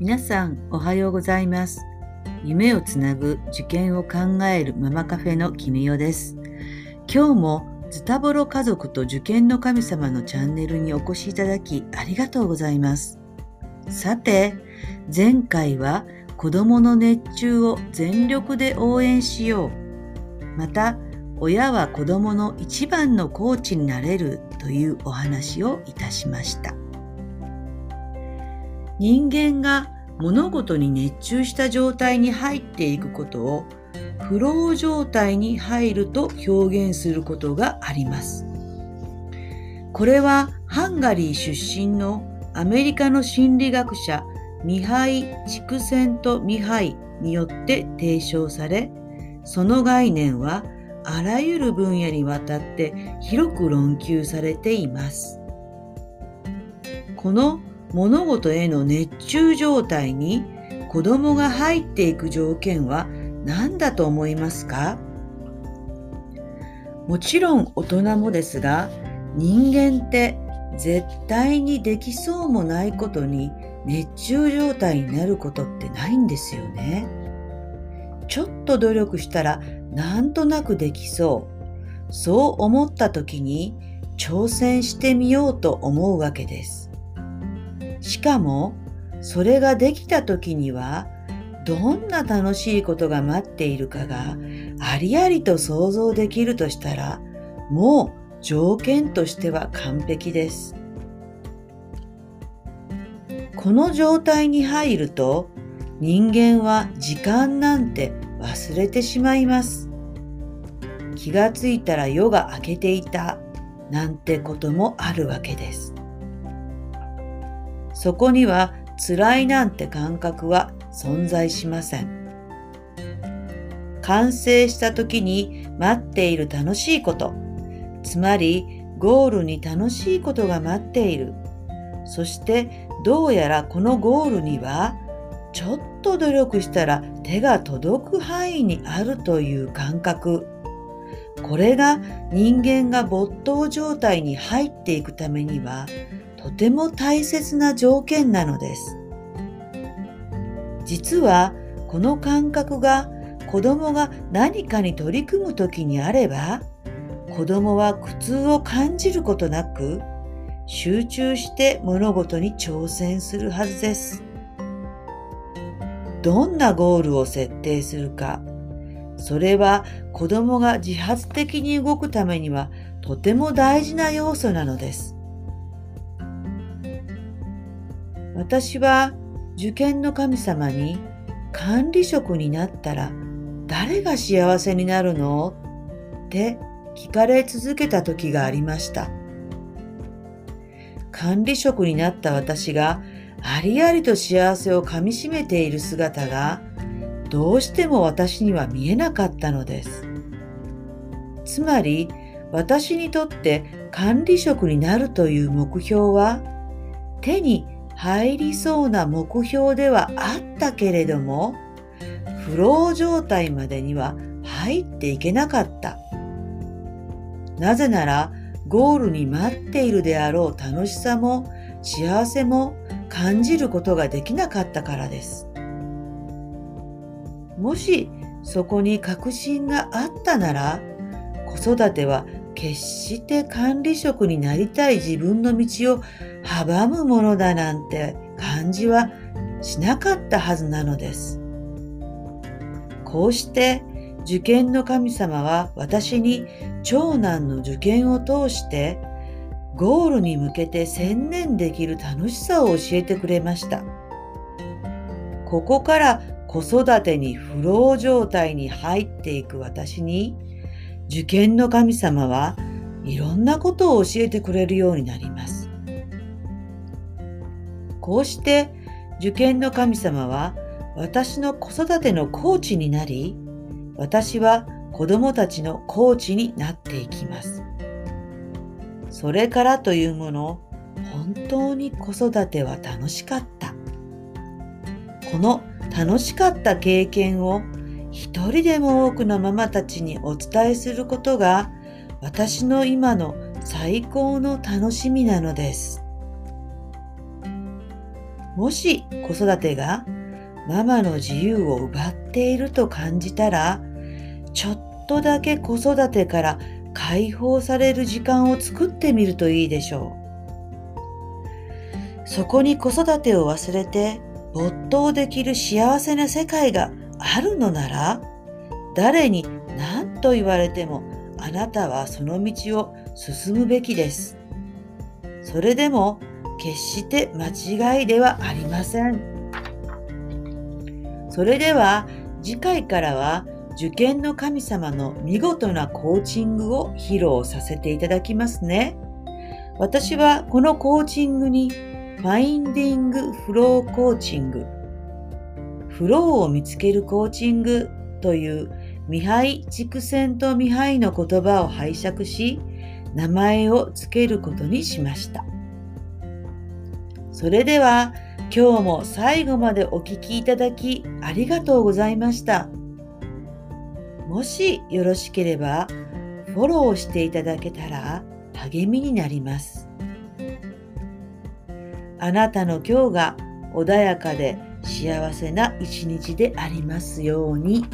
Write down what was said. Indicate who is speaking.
Speaker 1: 皆さんおはようございます。夢をつなぐ受験を考えるママカフェのキミヨです。今日もズタボロ家族と受験の神様のチャンネルにお越しいただきありがとうございます。さて前回は子供の熱中を全力で応援しよう。また親は子供の一番のコーチになれるというお話をいたしました。人間が物事に熱中した状態に入っていくことをフロー状態に入ると表現することがあります。これはハンガリー出身のアメリカの心理学者ミハイ・チクセント・ミハイによって提唱され、その概念はあらゆる分野にわたって広く論求されています。この物事への熱中状態に子供が入っていく条件は何だと思いますか？もちろん大人もですが人間って絶対にできそうもないことに熱中状態になることってないんですよね。ちょっと努力したらなんとなくできそう。そう思った時に挑戦してみようと思うわけです。しかも、それができた時には、どんな楽しいことが待っているかがありありと想像できるとしたら、もう条件としては完璧です。この状態に入ると人間は時間なんて忘れてしまいます。気がついたら夜が明けていたなんてこともあるわけです。そこには辛いなんて感覚は存在しません。完成した時に待っている楽しいこと、つまりゴールに楽しいことが待っている。そしてどうやらこのゴールにはちょっと努力したら手が届く範囲にあるという感覚。これが人間が没頭状態に入っていくためにはとても大切な条件なのです。実はこの感覚が子供が何かに取り組む時にあれば子供は苦痛を感じることなく集中して物事に挑戦するはずです。どんなゴールを設定するか、それは子供が自発的に動くためにはとても大事な要素なのです。私は受験の神様に管理職になったら誰が幸せになるの？って聞かれ続けた時がありました。管理職になった私がありありと幸せをかみしめている姿がどうしても私には見えなかったのです。つまり私にとって管理職になるという目標は手に入りそうな目標ではあったけれどもフロー状態までには入っていけなかった。なぜならゴールに待っているであろう楽しさも幸せも感じることができなかったからです。もしそこに確信があったなら子育ては決して管理職になりたい自分の道を阻むものだなんて感じはしなかったはずなのです。こうして受験の神様は私に長男の受験を通してゴールに向けて専念できる楽しさを教えてくれました。ここから子育てにフロー状態に入っていく私に受験の神様はいろんなことを教えてくれるようになります。こうして受験の神様は私の子育てのコーチになり私は子供たちのコーチになっていきます。それからというもの、本当に子育ては楽しかった。この楽しかった経験を一人でも多くのママたちにお伝えすることが私の今の最高の楽しみなのです。もし子育てがママの自由を奪っていると感じたら、ちょっとだけ子育てから解放される時間を作ってみるといいでしょう。そこに子育てを忘れて没頭できる幸せな世界があるのなら、誰に何と言われてもあなたはその道を進むべきです。それでも決して間違いではありません。それでは次回からは受験の神様の見事なコーチングを披露させていただきますね。私はこのコーチングにファインディングフローコーチング、フローを見つけるコーチングというミハイ・チクセント・ミハイの言葉を拝借し、名前を付けることにしました。それでは今日も最後までお聴きいただきありがとうございました。もしよろしければフォローしていただけたら励みになります。あなたの今日が穏やかで幸せな一日でありますように。